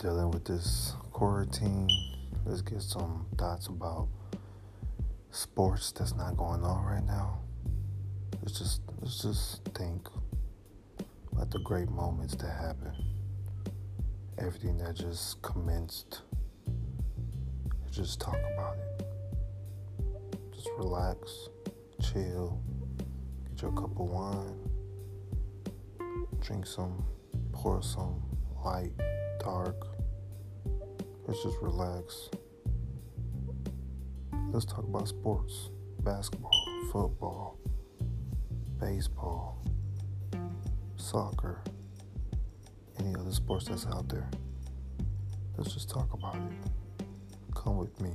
dealing with this quarantine. Let's get some thoughts about sports that's not going on right now. Let's just let's just think about the great moments that happened. Everything that just commenced. Just talk about it. Just relax, chill, get your cup of wine, drink some, pour some light, dark. Let's just relax. Let's talk about sports basketball, football, baseball, soccer, any other sports that's out there. Let's just talk about it. Come with me.